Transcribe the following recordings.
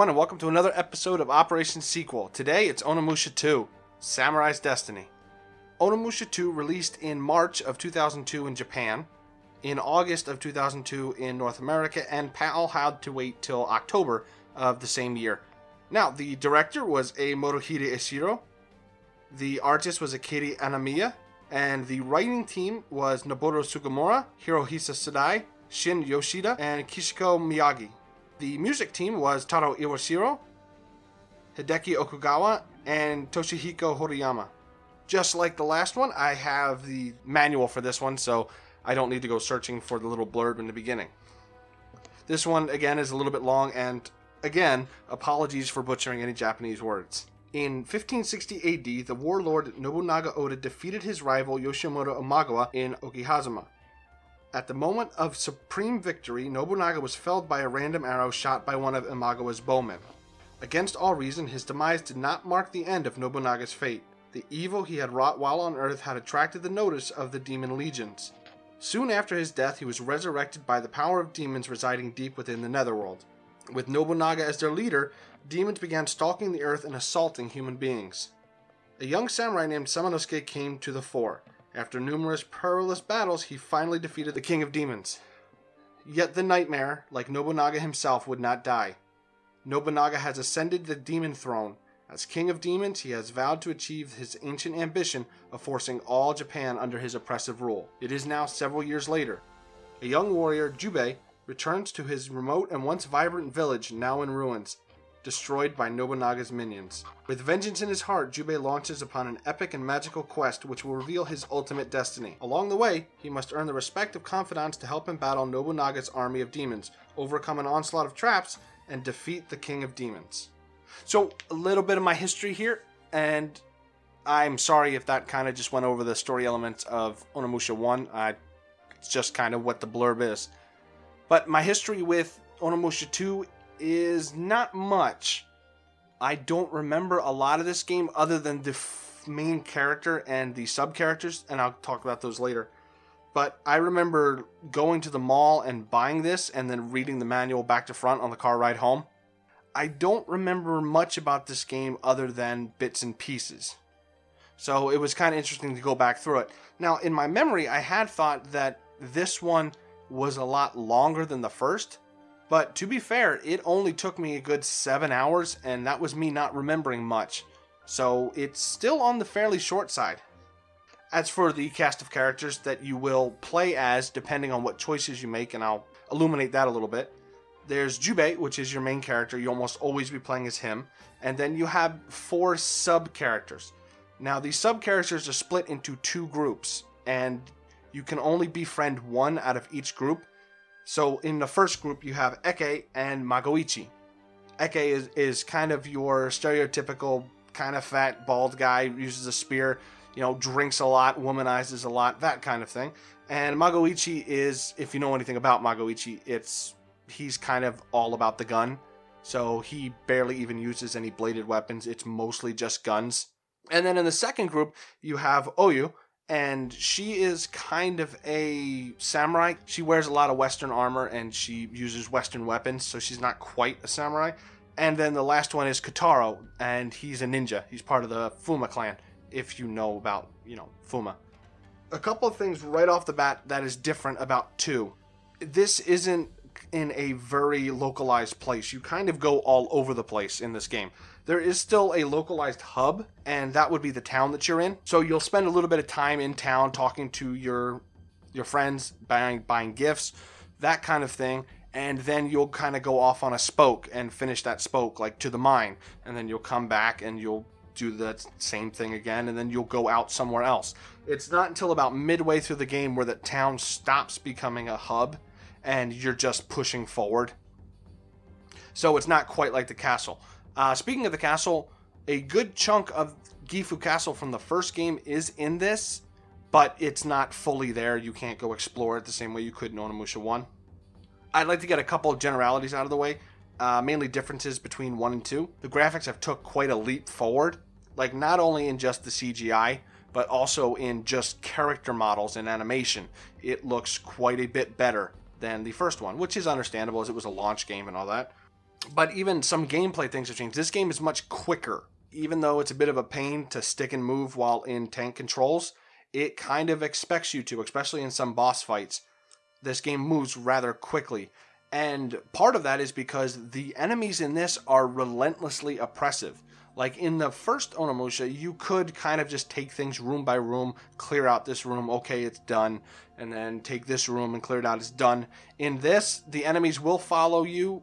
everyone, and welcome to another episode of Operation Sequel. Today it's Onimusha 2 Samurai's Destiny. Onimusha 2 released in March of 2002 in Japan, in August of 2002 in North America, and PAL had to wait till October of the same year. Now, the director was a Motohide Ishiro, the artist was Akira Anamiya, and the writing team was Noboru Sugimura, Hirohisa Sadai, Shin Yoshida, and Kishiko Miyagi. The music team was Taro Iwashiro, Hideki Okugawa, and Toshihiko Horiyama. Just like the last one, I have the manual for this one, so I don't need to go searching for the little blurb in the beginning. This one, again, is a little bit long, and again, apologies for butchering any Japanese words. In 1560 AD, the warlord Nobunaga Oda defeated his rival Yoshimura Imagawa in Okihazama. At the moment of supreme victory, Nobunaga was felled by a random arrow shot by one of Imagawa's bowmen. Against all reason, his demise did not mark the end of Nobunaga's fate. The evil he had wrought while on Earth had attracted the notice of the demon legions. Soon after his death, he was resurrected by the power of demons residing deep within the netherworld. With Nobunaga as their leader, demons began stalking the earth and assaulting human beings. A young samurai named Samanosuke came to the fore. After numerous perilous battles, he finally defeated the king of demons. Yet the nightmare, like Nobunaga himself, would not die. Nobunaga has ascended the demon throne. As king of demons, he has vowed to achieve his ancient ambition of forcing all Japan under his oppressive rule. It is now several years later. A young warrior, Jubei, returns to his remote and once vibrant village, now in ruins destroyed by Nobunaga's minions. With vengeance in his heart, Jubei launches upon an epic and magical quest which will reveal his ultimate destiny. Along the way, he must earn the respect of confidants to help him battle Nobunaga's army of demons, overcome an onslaught of traps, and defeat the king of demons. So, a little bit of my history here, and I'm sorry if that kind of just went over the story elements of Onimusha 1. I, it's just kind of what the blurb is. But my history with Onimusha 2 is not much. I don't remember a lot of this game other than the f- main character and the sub characters, and I'll talk about those later. But I remember going to the mall and buying this and then reading the manual back to front on the car ride home. I don't remember much about this game other than bits and pieces. So it was kind of interesting to go back through it. Now, in my memory, I had thought that this one was a lot longer than the first, but to be fair, it only took me a good seven hours, and that was me not remembering much. So it's still on the fairly short side. As for the cast of characters that you will play as, depending on what choices you make, and I'll illuminate that a little bit, there's Jubei, which is your main character. You almost always be playing as him. And then you have four sub characters. Now, these sub characters are split into two groups, and you can only befriend one out of each group. So in the first group, you have Ekei and Magoichi. Ekei is, is kind of your stereotypical kind of fat, bald guy, uses a spear, you know, drinks a lot, womanizes a lot, that kind of thing. And Magoichi is, if you know anything about Magoichi, it's he's kind of all about the gun. So he barely even uses any bladed weapons. It's mostly just guns. And then in the second group, you have Oyu, and she is kind of a samurai. She wears a lot of Western armor and she uses Western weapons, so she's not quite a samurai. And then the last one is Kotaro, and he's a ninja. He's part of the Fuma clan, if you know about, you know, Fuma. A couple of things right off the bat that is different about 2. This isn't in a very localized place. You kind of go all over the place in this game. There is still a localized hub, and that would be the town that you're in. So you'll spend a little bit of time in town talking to your your friends, buying buying gifts, that kind of thing, and then you'll kind of go off on a spoke and finish that spoke like to the mine, and then you'll come back and you'll do the same thing again, and then you'll go out somewhere else. It's not until about midway through the game where the town stops becoming a hub and you're just pushing forward. So it's not quite like the castle. Uh, speaking of the castle, a good chunk of Gifu Castle from the first game is in this, but it's not fully there. You can't go explore it the same way you could in Onimusha 1. I'd like to get a couple of generalities out of the way, uh, mainly differences between 1 and 2. The graphics have took quite a leap forward, like not only in just the CGI, but also in just character models and animation. It looks quite a bit better than the first one, which is understandable as it was a launch game and all that. But even some gameplay things have changed. This game is much quicker. Even though it's a bit of a pain to stick and move while in tank controls, it kind of expects you to, especially in some boss fights. This game moves rather quickly. And part of that is because the enemies in this are relentlessly oppressive. Like in the first Onimusha, you could kind of just take things room by room, clear out this room, okay, it's done, and then take this room and clear it out, it's done. In this, the enemies will follow you,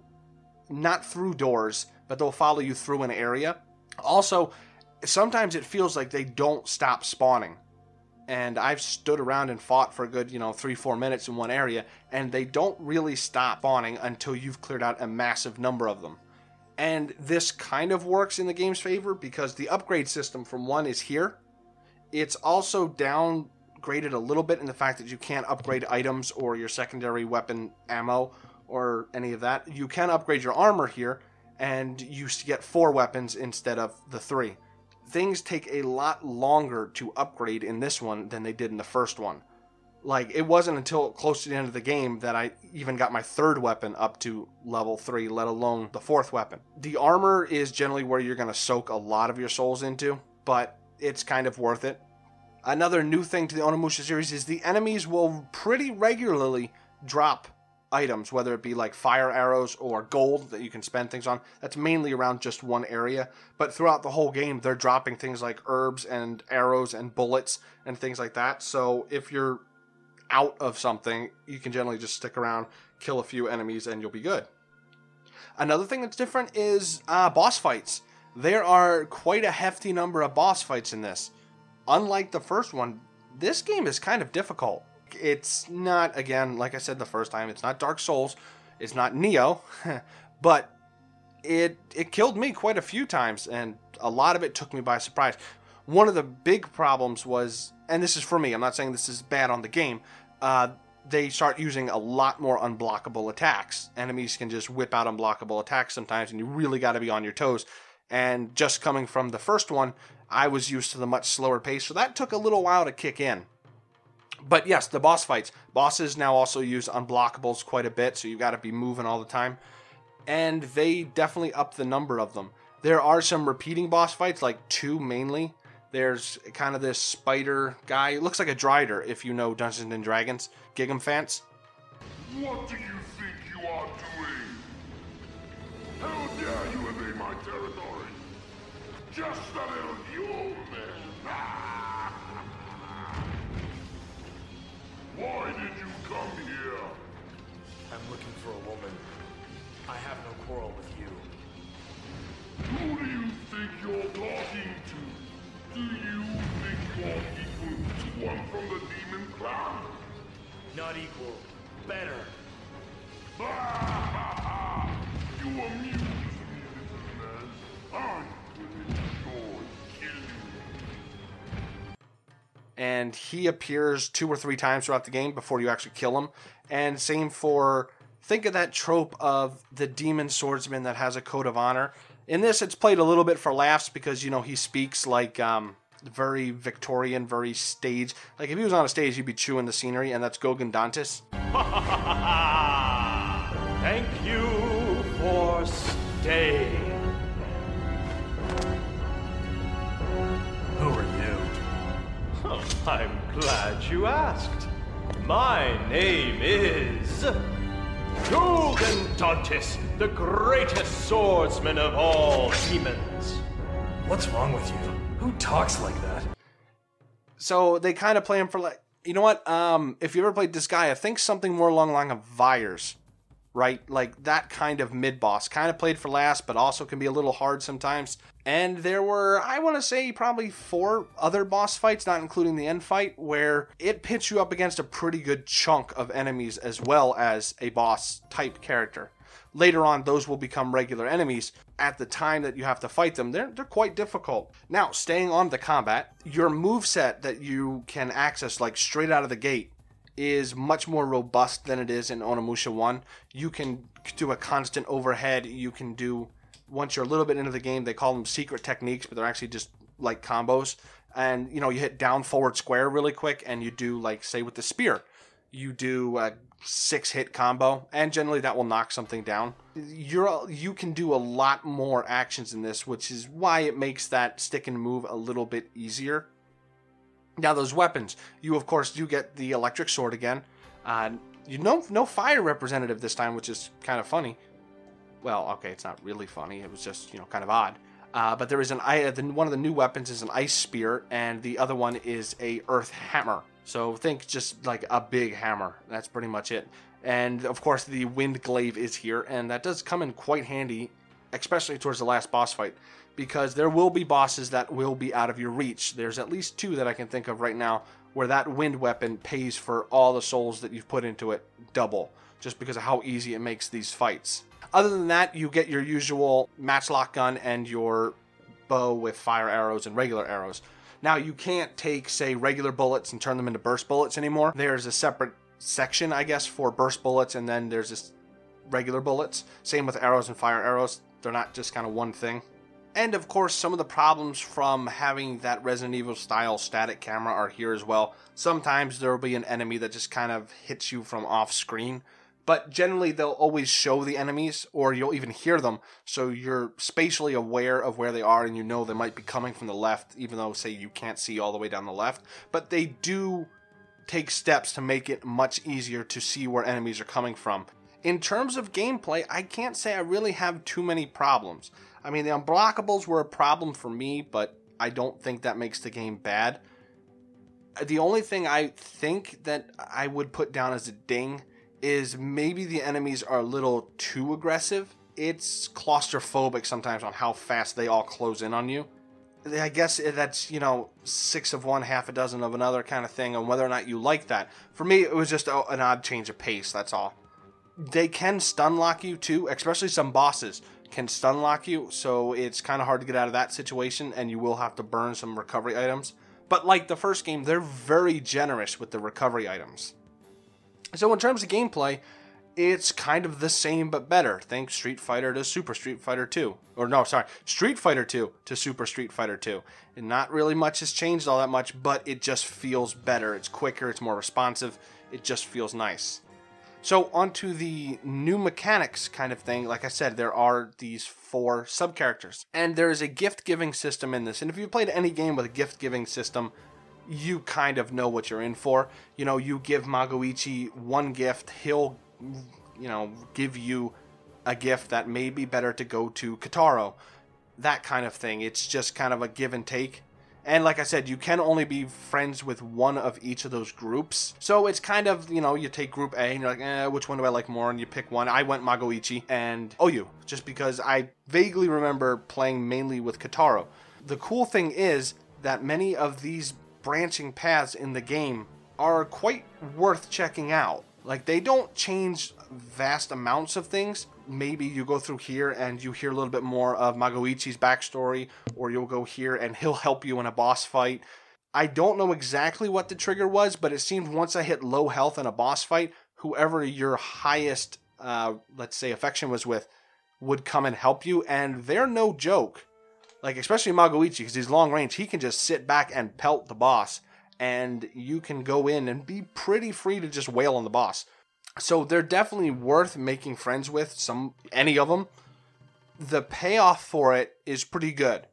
not through doors, but they'll follow you through an area. Also, sometimes it feels like they don't stop spawning and I've stood around and fought for a good, you know, three, four minutes in one area, and they don't really stop spawning until you've cleared out a massive number of them. And this kind of works in the game's favor because the upgrade system from one is here. It's also downgraded a little bit in the fact that you can't upgrade items or your secondary weapon ammo or any of that. You can upgrade your armor here, and you get four weapons instead of the three things take a lot longer to upgrade in this one than they did in the first one. Like it wasn't until close to the end of the game that I even got my third weapon up to level 3, let alone the fourth weapon. The armor is generally where you're going to soak a lot of your souls into, but it's kind of worth it. Another new thing to the Onimusha series is the enemies will pretty regularly drop items, whether it be like fire arrows or gold that you can spend things on. That's mainly around just one area. But throughout the whole game, they're dropping things like herbs and arrows and bullets and things like that. So if you're out of something, you can generally just stick around, kill a few enemies, and you'll be good. Another thing that's different is uh, boss fights. There are quite a hefty number of boss fights in this. Unlike the first one, this game is kind of difficult it's not again like I said the first time. It's not Dark Souls. It's not Nioh, but it it killed me quite a few times, and a lot of it took me by surprise. One of the big problems was, and this is for me. I'm not saying this is bad on the game. Uh, they start using a lot more unblockable attacks. Enemies can just whip out unblockable attacks sometimes, and you really got to be on your toes. And just coming from the first one, I was used to the much slower pace, so that took a little while to kick in. But yes, the boss fights. Bosses now also use unblockables quite a bit, so you've got to be moving all the time. And they definitely up the number of them. There are some repeating boss fights, like two mainly. There's kind of this spider guy. It looks like a Drider if you know Dungeons and Dragons. Gigamfants. What do you think you are doing? How dare you invade my territory? Just a little you, Why did you come here? I'm looking for a woman. I have no quarrel with you. Who do you think you're talking to? Do you think you're equal to one from the demon clan? Not equal. Better. And he appears two or three times throughout the game before you actually kill him. And same for think of that trope of the demon swordsman that has a code of honor. In this, it's played a little bit for laughs because you know he speaks like um, very Victorian, very stage. Like if he was on a stage, he'd be chewing the scenery, and that's Dantis. Thank you for staying. I'm glad you asked. My name is. Dantis, the greatest swordsman of all demons. What's wrong with you? Who talks like that? So they kind of play him for like, you know what? Um, if you ever played Disgaea, think something more along the line of Vyers right? Like that kind of mid boss, kind of played for last, but also can be a little hard sometimes. And there were, I want to say, probably four other boss fights, not including the end fight, where it pits you up against a pretty good chunk of enemies as well as a boss type character. Later on, those will become regular enemies. At the time that you have to fight them, they're, they're quite difficult. Now, staying on the combat, your move set that you can access, like straight out of the gate, is much more robust than it is in Onimusha 1. You can do a constant overhead. You can do, once you're a little bit into the game, they call them secret techniques, but they're actually just like combos. And, you know, you hit down, forward, square really quick, and you do, like, say, with the spear. you do a six hit combo, and generally that will knock something down. You're you can do a lot more actions in this, which is why it makes that stick and move a little bit easier. Now those weapons, you of course do get the electric sword again. Uh, you know, no fire representative this time, which is kind of funny. Well, okay, it's not really funny. It was just you know kind of odd. Uh, but there is an uh, one of the new weapons is an ice spear, and the other one is a earth hammer. So think just like a big hammer. That's pretty much it. And of course, the wind glaive is here, and that does come in quite handy, especially towards the last boss fight, because there will be bosses that will be out of your reach. There's at least two that I can think of right now where that wind weapon pays for all the souls that you've put into it double, just because of how easy it makes these fights. Other than that, you get your usual matchlock gun and your bow with fire arrows and regular arrows. Now, you can't take, say, regular bullets and turn them into burst bullets anymore. There's a separate section, I guess, for burst bullets, and then there's this regular bullets. Same with arrows and fire arrows. They're not just kind of one thing. And of course, some of the problems from having that Resident Evil style static camera are here as well. Sometimes there will be an enemy that just kind of hits you from off screen but generally they'll always show the enemies or you'll even hear them. So you're spatially aware of where they are and you know they might be coming from the left even though say you can't see all the way down the left. But they do take steps to make it much easier to see where enemies are coming from. In terms of gameplay i can't say i really have too many problems. I mean the unblockables were a problem for me but i don't think that makes the game bad. The only thing i think that i would put down as a ding is maybe the enemies are a little too aggressive. It's claustrophobic sometimes on how fast they all close in on you. I guess that's, you know, six of one, half a dozen of another kind of thing, and whether or not you like that. For me, it was just an odd change of pace, that's all. They can stun lock you too, especially some bosses can stun lock you, so it's kind of hard to get out of that situation, and you will have to burn some recovery items. But like the first game, they're very generous with the recovery items. So in terms of gameplay, it's kind of the same but better. Think Street Fighter to Super Street Fighter 2. Or no, sorry, Street Fighter 2 to Super Street Fighter 2. And not really much has changed all that much, but it just feels better. It's quicker, it's more responsive, it just feels nice. So onto the new mechanics kind of thing. Like I said, there are these four sub characters. And there is a gift giving system in this. And if you've played any game with a gift giving system, you kind of know what you're in for. You know, you give Magoichi one gift, he'll, you know, give you a gift that may be better to go to Kotaro. That kind of thing. It's just kind of a give and take. And like I said, you can only be friends with one of each of those groups. So it's kind of, you know, you take group A and you're like, eh, which one do I like more? And you pick one. I went Magoichi and Oyu, just because I vaguely remember playing mainly with Kotaro. The cool thing is that many of these branching paths in the game are quite worth checking out. Like they don't change vast amounts of things. Maybe you go through here and you hear a little bit more of Magoichi's backstory, or you'll go here and he'll help you in a boss fight. I don't know exactly what the trigger was, but it seemed once I hit low health in a boss fight, whoever your highest, uh, let's say, affection was with would come and help you, and they're no joke like especially Magoichi because he's long range, he can just sit back and pelt the boss, and you can go in and be pretty free to just wail on the boss. So they're definitely worth making friends with. Some any of them. The payoff for it is pretty good,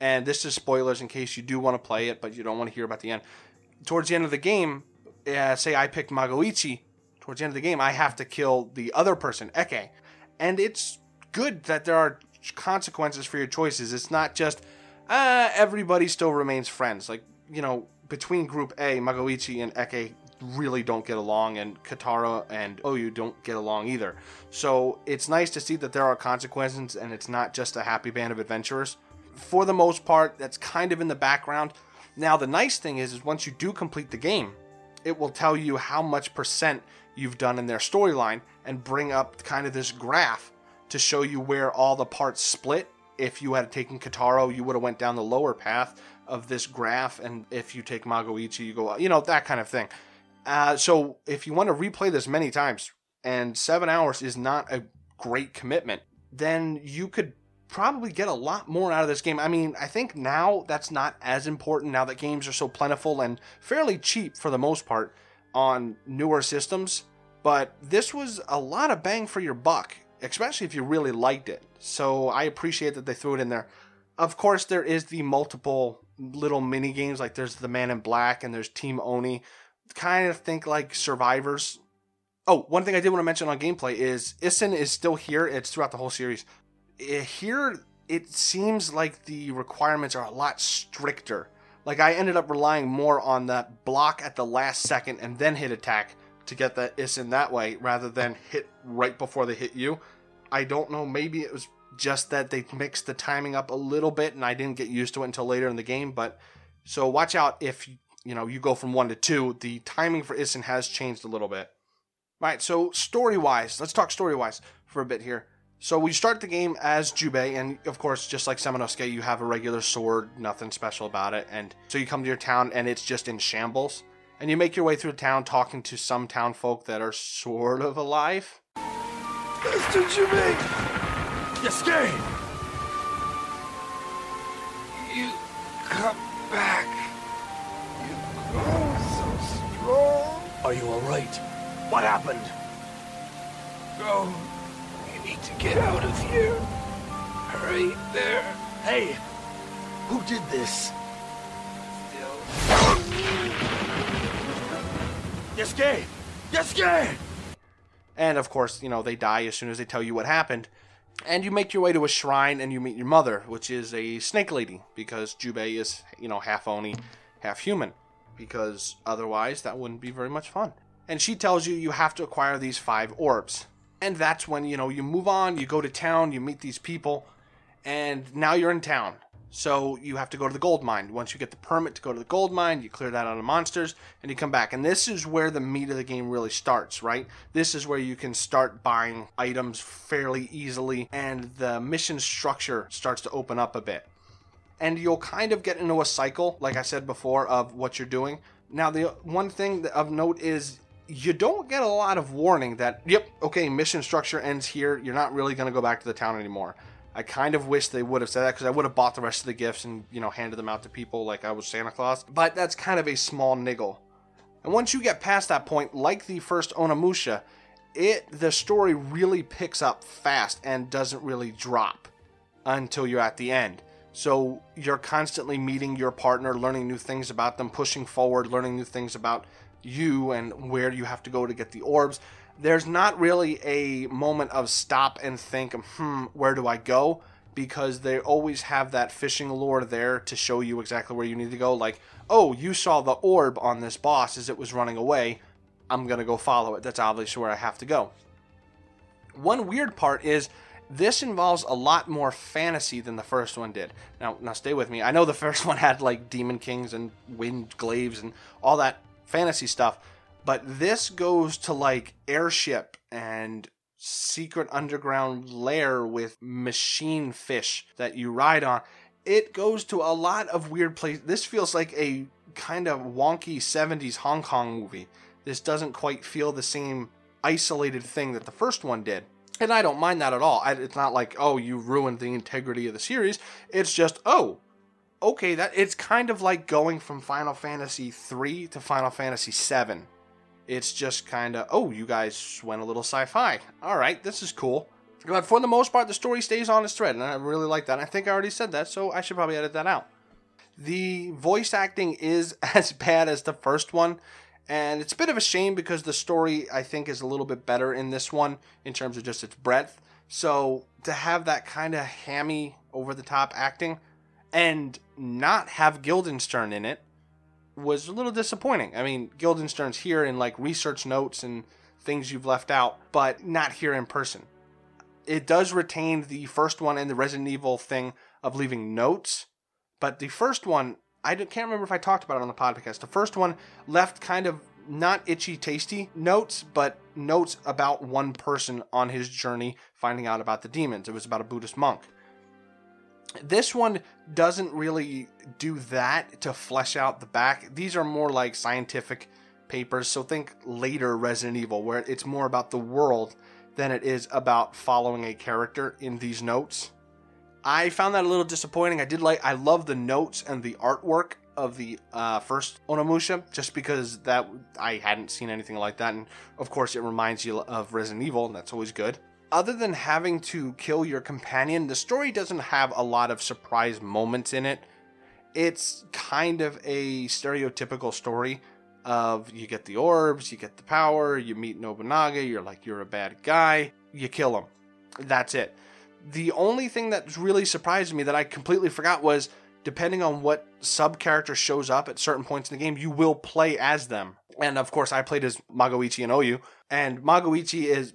and this is spoilers in case you do want to play it, but you don't want to hear about the end. Towards the end of the game, uh, say I picked Magoichi. Towards the end of the game, I have to kill the other person, Ekei, and it's good that there are consequences for your choices. It's not just uh, everybody still remains friends. Like you know, between Group A, Magoichi and Ekei really don't get along, and Kotaro and Oyu don't get along either. So it's nice to see that there are consequences, and it's not just a happy band of adventurers. For the most part, that's kind of in the background. Now, the nice thing is, is once you do complete the game, it will tell you how much percent you've done in their storyline and bring up kind of this graph to show you where all the parts split. If you had taken Kotaro, you would have went down the lower path of this graph, and if you take Magoichi, you go, you know, that kind of thing. Uh, so if you want to replay this many times, and seven hours is not a great commitment, then you could probably get a lot more out of this game. I mean, I think now that's not as important now that games are so plentiful and fairly cheap for the most part on newer systems, but this was a lot of bang for your buck, especially if you really liked it. So I appreciate that they threw it in there. Of course, there is the multiple little mini games, like there's the Man in Black and there's Team Oni. Kind of think like Survivors. Oh, one thing I did want to mention on gameplay is Issun is still here. It's throughout the whole series. Eh, Here, it seems like the requirements are a lot stricter. Like I ended up relying more on that block at the last second and then hit attack to get that Issun that way rather than hit right before they hit you. I don't know, maybe it was just that they mixed the timing up a little bit and I didn't get used to it until later in the game, but so watch out if you know you go from 1 to 2, the timing for Issun has changed a little bit. Right, so story wise, let's talk story wise for a bit here. So we start the game as Jubei, and of course, just like Samanosuke, you have a regular sword, nothing special about it. And so you come to your town, and it's just in shambles. And you make your way through town talking to some town folk that are sort of alive. Mr. Jimmy! Yasuke! You come back. You grow so strong. Are you alright? What happened? Go. You need to get out of here. Hurry there. Hey! Who did this? Yasuke! Yasuke! And of course, you know, they die as soon as they tell you what happened. And you make your way to a shrine and you meet your mother, which is a snake lady, because Jubei is, you know, half Oni, half human. Because otherwise, that wouldn't be very much fun. And she tells you you have to acquire these five orbs. And that's when, you know, you move on, you go to town, you meet these people, and now you're in town. So you have to go to the gold mine. Once you get the permit to go to the gold mine, you clear that out of monsters, and you come back. And this is where the meat of the game really starts, right? This is where you can start buying items fairly easily, and the mission structure starts to open up a bit. And you'll kind of get into a cycle, like I said before, of what you're doing. Now, the one thing of note is you don't get a lot of warning that, yep, okay, mission structure ends here. You're not really going to go back to the town anymore. I kind of wish they would have said that because I would have bought the rest of the gifts and, you know, handed them out to people like I was Santa Claus. But that's kind of a small niggle. And once you get past that point, like the first Onimusha, it the story really picks up fast and doesn't really drop until you're at the end. So you're constantly meeting your partner, learning new things about them, pushing forward, learning new things about you and where you have to go to get the orbs. There's not really a moment of stop and think, hmm, where do I go? Because they always have that fishing lure there to show you exactly where you need to go. Like, oh, you saw the orb on this boss as it was running away. I'm going to go follow it. That's obviously where I have to go. One weird part is this involves a lot more fantasy than the first one did. Now, now stay with me. I know the first one had like demon kings and wind glaives and all that fantasy stuff, but this goes to like airship and secret underground lair with machine fish that you ride on. It goes to a lot of weird places. This feels like a kind of wonky 70s Hong Kong movie. This doesn't quite feel the same isolated thing that the first one did. And I don't mind that at all. It's not like, oh, you ruined the integrity of the series. It's just, oh, okay, that it's kind of like going from Final Fantasy 3 to Final Fantasy 7. It's just kind of, oh, you guys went a little sci-fi. All right, this is cool. But for the most part, the story stays on its thread, and I really like that. I think I already said that, so I should probably edit that out. The voice acting is as bad as the first one, and it's a bit of a shame because the story I think is a little bit better in this one in terms of just its breadth. So to have that kind of hammy, over the top acting and not have Guildenstern in it was a little disappointing. I mean, Guildenstern's here in like research notes and things you've left out, but not here in person. It does retain the first one and the Resident Evil thing of leaving notes, but the first one, I can't remember if I talked about it on the podcast. The first one left kind of not itchy tasty notes, but notes about one person on his journey finding out about the demons. It was about a Buddhist monk. This one doesn't really do that to flesh out the back. These are more like scientific papers, so think later Resident Evil, where it's more about the world than it is about following a character in these notes. I found that a little disappointing. I did like I love the notes and the artwork of the uh, first Onimusha, just because that I hadn't seen anything like that, and of course it reminds you of Resident Evil, and that's always good. Other than having to kill your companion, the story doesn't have a lot of surprise moments in it. It's kind of a stereotypical story of you get the orbs, you get the power, you meet Nobunaga, you're like you're a bad guy, you kill him. That's it. The only thing that really surprised me that I completely forgot was depending on what sub character shows up at certain points in the game, you will play as them. And of course, I played as Magoichi and Oyu, and Magoichi is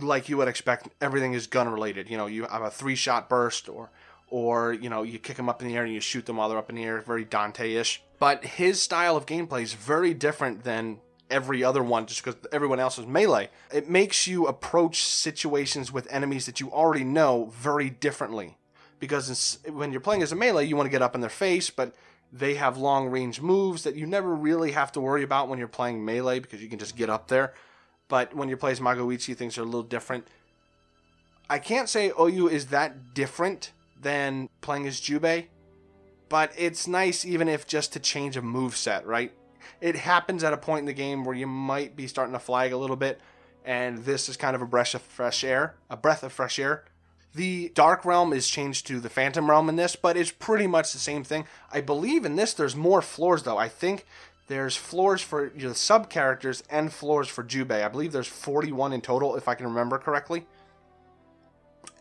like you would expect. Everything is gun related. You know, you have a three shot burst, or or you know, you kick them up in the air and you shoot them while they're up in the air. Very Dante ish. But his style of gameplay is very different than every other one just because everyone else is melee. It makes you approach situations with enemies that you already know very differently. Because when you're playing as a melee, you want to get up in their face, but they have long range moves that you never really have to worry about when you're playing melee because you can just get up there. But when you play as Magoichi, things are a little different. I can't say Oyu is that different than playing as Jubei, but it's nice even if just to change a move set, right? It happens at a point in the game where you might be starting to flag a little bit, and this is kind of a breath of fresh air, a breath of fresh air. The Dark Realm is changed to the Phantom Realm in this, but it's pretty much the same thing. I believe in this there's more floors though. I think there's floors for the sub characters and floors for Jubei. I believe there's 41 in total, if I can remember correctly.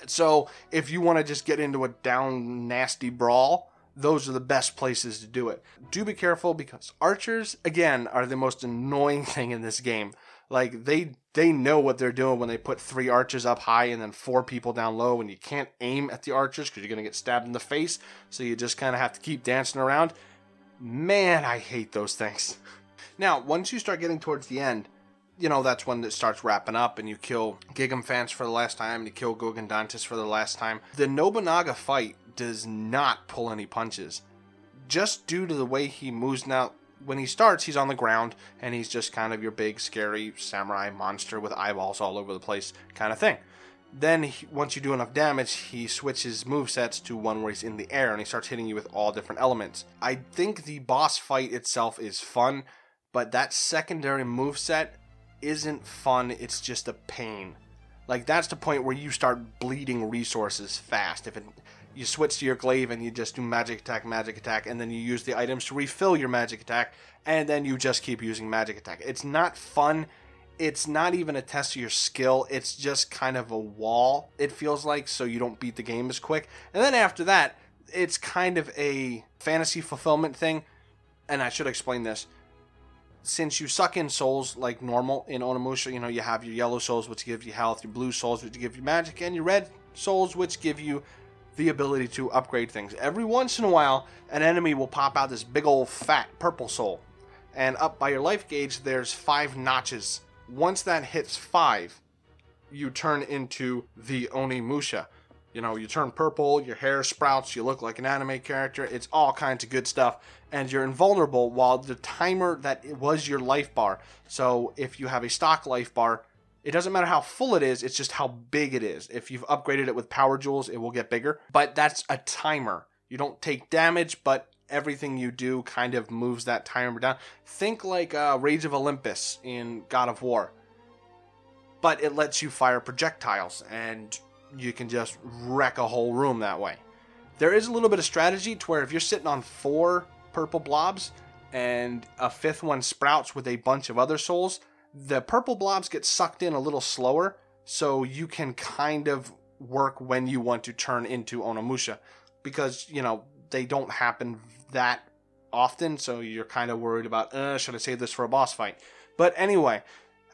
So if you want to just get into a down nasty brawl, those are the best places to do it. Do be careful because archers, again, are the most annoying thing in this game. Like they they know what they're doing when they put three archers up high and then four people down low, and you can't aim at the archers because you're gonna get stabbed in the face. So you just kind of have to keep dancing around. Man, I hate those things. Now, once you start getting towards the end, you know that's when it starts wrapping up, and you kill Gigam fans for the last time, you kill Gogandantess for the last time. The Nobunaga fight does not pull any punches, just due to the way he moves now when he starts, he's on the ground and he's just kind of your big, scary samurai monster with eyeballs all over the place kind of thing. Then, he, once you do enough damage, he switches move sets to one where he's in the air and he starts hitting you with all different elements. I think the boss fight itself is fun, but that secondary move set isn't fun, it's just a pain. Like, that's the point where you start bleeding resources fast. If it you switch to your glaive and you just do magic attack, magic attack, and then you use the items to refill your magic attack, and then you just keep using magic attack. It's not fun. It's not even a test of your skill. It's just kind of a wall, it feels like, so you don't beat the game as quick. And then after that, it's kind of a fantasy fulfillment thing. And I should explain this. Since you suck in souls like normal in Onimusha, you know, you have your yellow souls, which give you health, your blue souls, which give you magic, and your red souls, which give you the ability to upgrade things. Every once in a while, an enemy will pop out this big old fat purple soul. And up by your life gauge, there's five notches. Once that hits five, you turn into the Onimusha. You know, you turn purple, your hair sprouts, you look like an anime character. It's all kinds of good stuff. And you're invulnerable while the timer that was your life bar. So if you have a stock life bar, it doesn't matter how full it is, it's just how big it is. If you've upgraded it with power jewels, it will get bigger. But that's a timer. You don't take damage, but everything you do kind of moves that timer down. Think like uh, Rage of Olympus in God of War. But it lets you fire projectiles, and you can just wreck a whole room that way. There is a little bit of strategy to where if you're sitting on four purple blobs and a fifth one sprouts with a bunch of other souls, the purple blobs get sucked in a little slower, so you can kind of work when you want to turn into Onimusha because, you know, they don't happen that often, so you're kind of worried about, uh, should I save this for a boss fight? But anyway,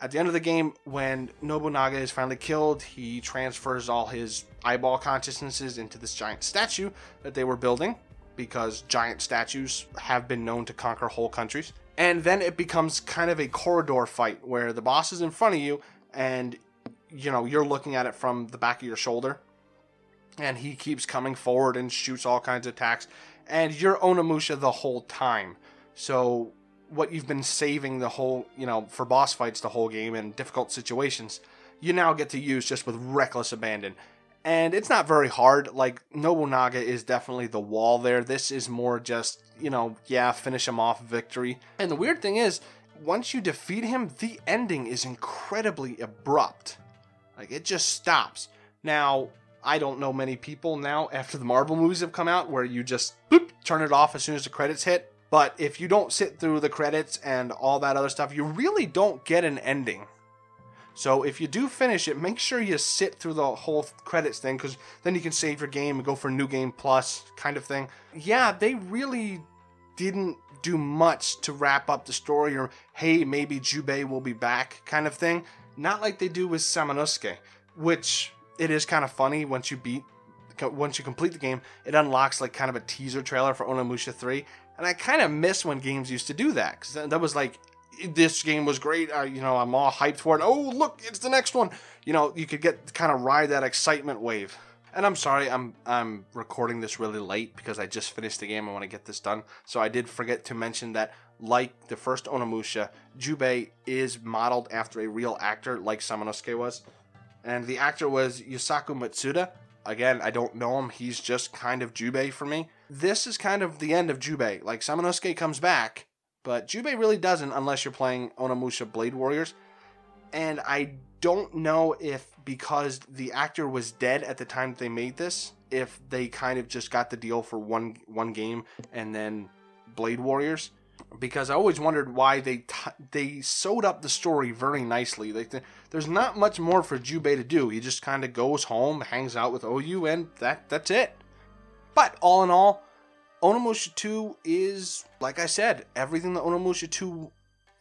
at the end of the game, when Nobunaga is finally killed, he transfers all his eyeball consciousnesses into this giant statue that they were building because giant statues have been known to conquer whole countries. And then it becomes kind of a corridor fight where the boss is in front of you and you know you're looking at it from the back of your shoulder. And he keeps coming forward and shoots all kinds of attacks and you're onimusha the whole time so what you've been saving the whole you know for boss fights the whole game and difficult situations you now get to use just with reckless abandon And it's not very hard. Like, Nobunaga is definitely the wall there. This is more just, you know, yeah, finish him off victory. And the weird thing is, once you defeat him, the ending is incredibly abrupt. Like, it just stops. Now, I don't know many people now after the Marvel movies have come out where you just boop, turn it off as soon as the credits hit. But if you don't sit through the credits and all that other stuff, you really don't get an ending. So if you do finish it, make sure you sit through the whole credits thing because then you can save your game and go for new game plus kind of thing. Yeah, they really didn't do much to wrap up the story or hey, maybe Jubei will be back kind of thing. Not like they do with Samanosuke, which it is kind of funny once you beat once you complete the game, it unlocks like kind of a teaser trailer for Onimusha 3. And I kind of miss when games used to do that because that was like this game was great. You know, I'm all hyped for it. Oh, look, it's the next one. You know, you could get kind of ride that excitement wave. And I'm sorry, I'm I'm recording this really late because I just finished the game. I want to get this done. So I did forget to mention that, like the first Onimusha, Jubei is modeled after a real actor, like Samanosuke was, and the actor was Yusaku Matsuda. Again, I don't know him. He's just kind of Jubei for me. This is kind of the end of Jubei. Like Samanosuke comes back, but Jubei really doesn't unless you're playing Onimusha Blade Warriors. And I don't know if because the actor was dead at the time they made this, if they kind of just got the deal for one one game and then Blade Warriors. Because I always wondered why they t- they sewed up the story very nicely. The, there's not much more for Jubei to do. He just kind of goes home, hangs out with Oyu, and that that's it. But all in all, Onimusha 2 is, like I said, everything that Onimusha 2.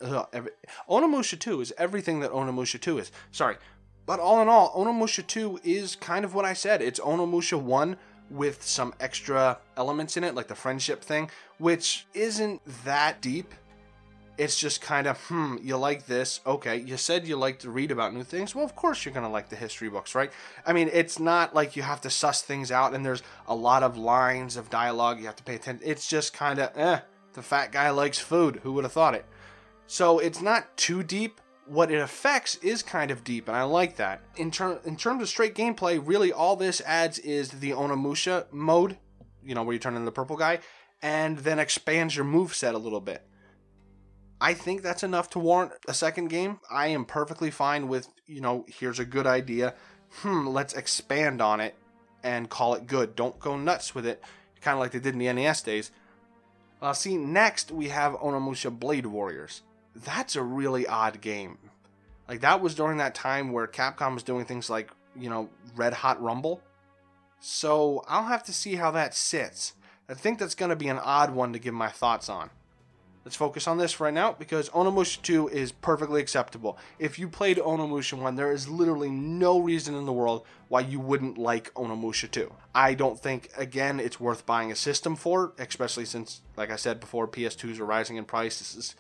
Uh, every, Onimusha 2 is everything that Onimusha 2 is. Sorry. But all in all, Onimusha 2 is kind of what I said. It's Onimusha 1 with some extra elements in it, like the friendship thing, which isn't that deep. It's just kind of, hmm, you like this. Okay, you said you like to read about new things. Well, of course you're going to like the history books, right? I mean, it's not like you have to suss things out and there's a lot of lines of dialogue you have to pay attention. It's just kind of, eh, the fat guy likes food. Who would have thought it? So it's not too deep. What it affects is kind of deep, and I like that. In, ter- in terms of straight gameplay, really all this adds is the Onimusha mode, you know, where you turn into the purple guy, and then expands your move set a little bit. I think that's enough to warrant a second game. I am perfectly fine with, you know, here's a good idea. Hmm, let's expand on it and call it good. Don't go nuts with it, kind of like they did in the NES days. Uh, see, next we have Onimusha Blade Warriors. That's a really odd game. Like, that was during that time where Capcom was doing things like, you know, Red Hot Rumble. So I'll have to see how that sits. I think that's going to be an odd one to give my thoughts on. Let's focus on this right now because Onimusha 2 is perfectly acceptable. If you played Onimusha 1, there is literally no reason in the world why you wouldn't like Onimusha 2. I don't think, again, it's worth buying a system for, especially since, like I said before, PS2s are rising in price. This is,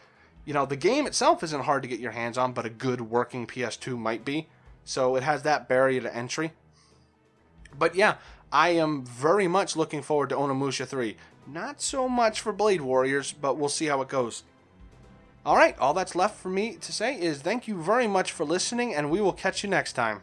you know, the game itself isn't hard to get your hands on, but a good working PS2 might be. So it has that barrier to entry. But yeah, I am very much looking forward to Onimusha 3. Not so much for Blade Warriors, but we'll see how it goes. Alright, all that's left for me to say is thank you very much for listening, and we will catch you next time.